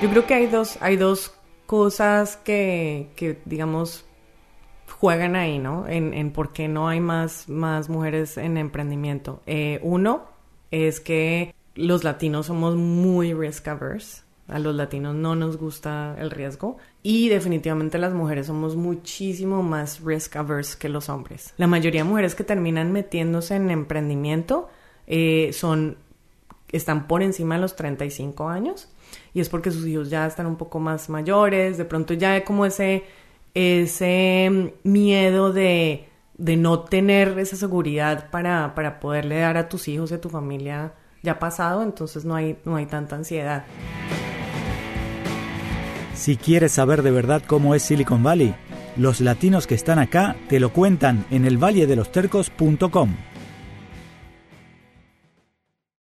Yo creo que hay dos, hay dos cosas que, que digamos, juegan ahí, ¿no? En, en por qué no hay más, más mujeres en emprendimiento. Eh, uno es que los latinos somos muy risk averse. A los latinos no nos gusta el riesgo y definitivamente las mujeres somos muchísimo más risk averse que los hombres. La mayoría de mujeres que terminan metiéndose en emprendimiento eh, son están por encima de los 35 años y es porque sus hijos ya están un poco más mayores, de pronto ya hay como ese ese miedo de, de no tener esa seguridad para, para poderle dar a tus hijos y a tu familia ya pasado, entonces no hay, no hay tanta ansiedad. Si quieres saber de verdad cómo es Silicon Valley, los latinos que están acá te lo cuentan en el Tercos.com.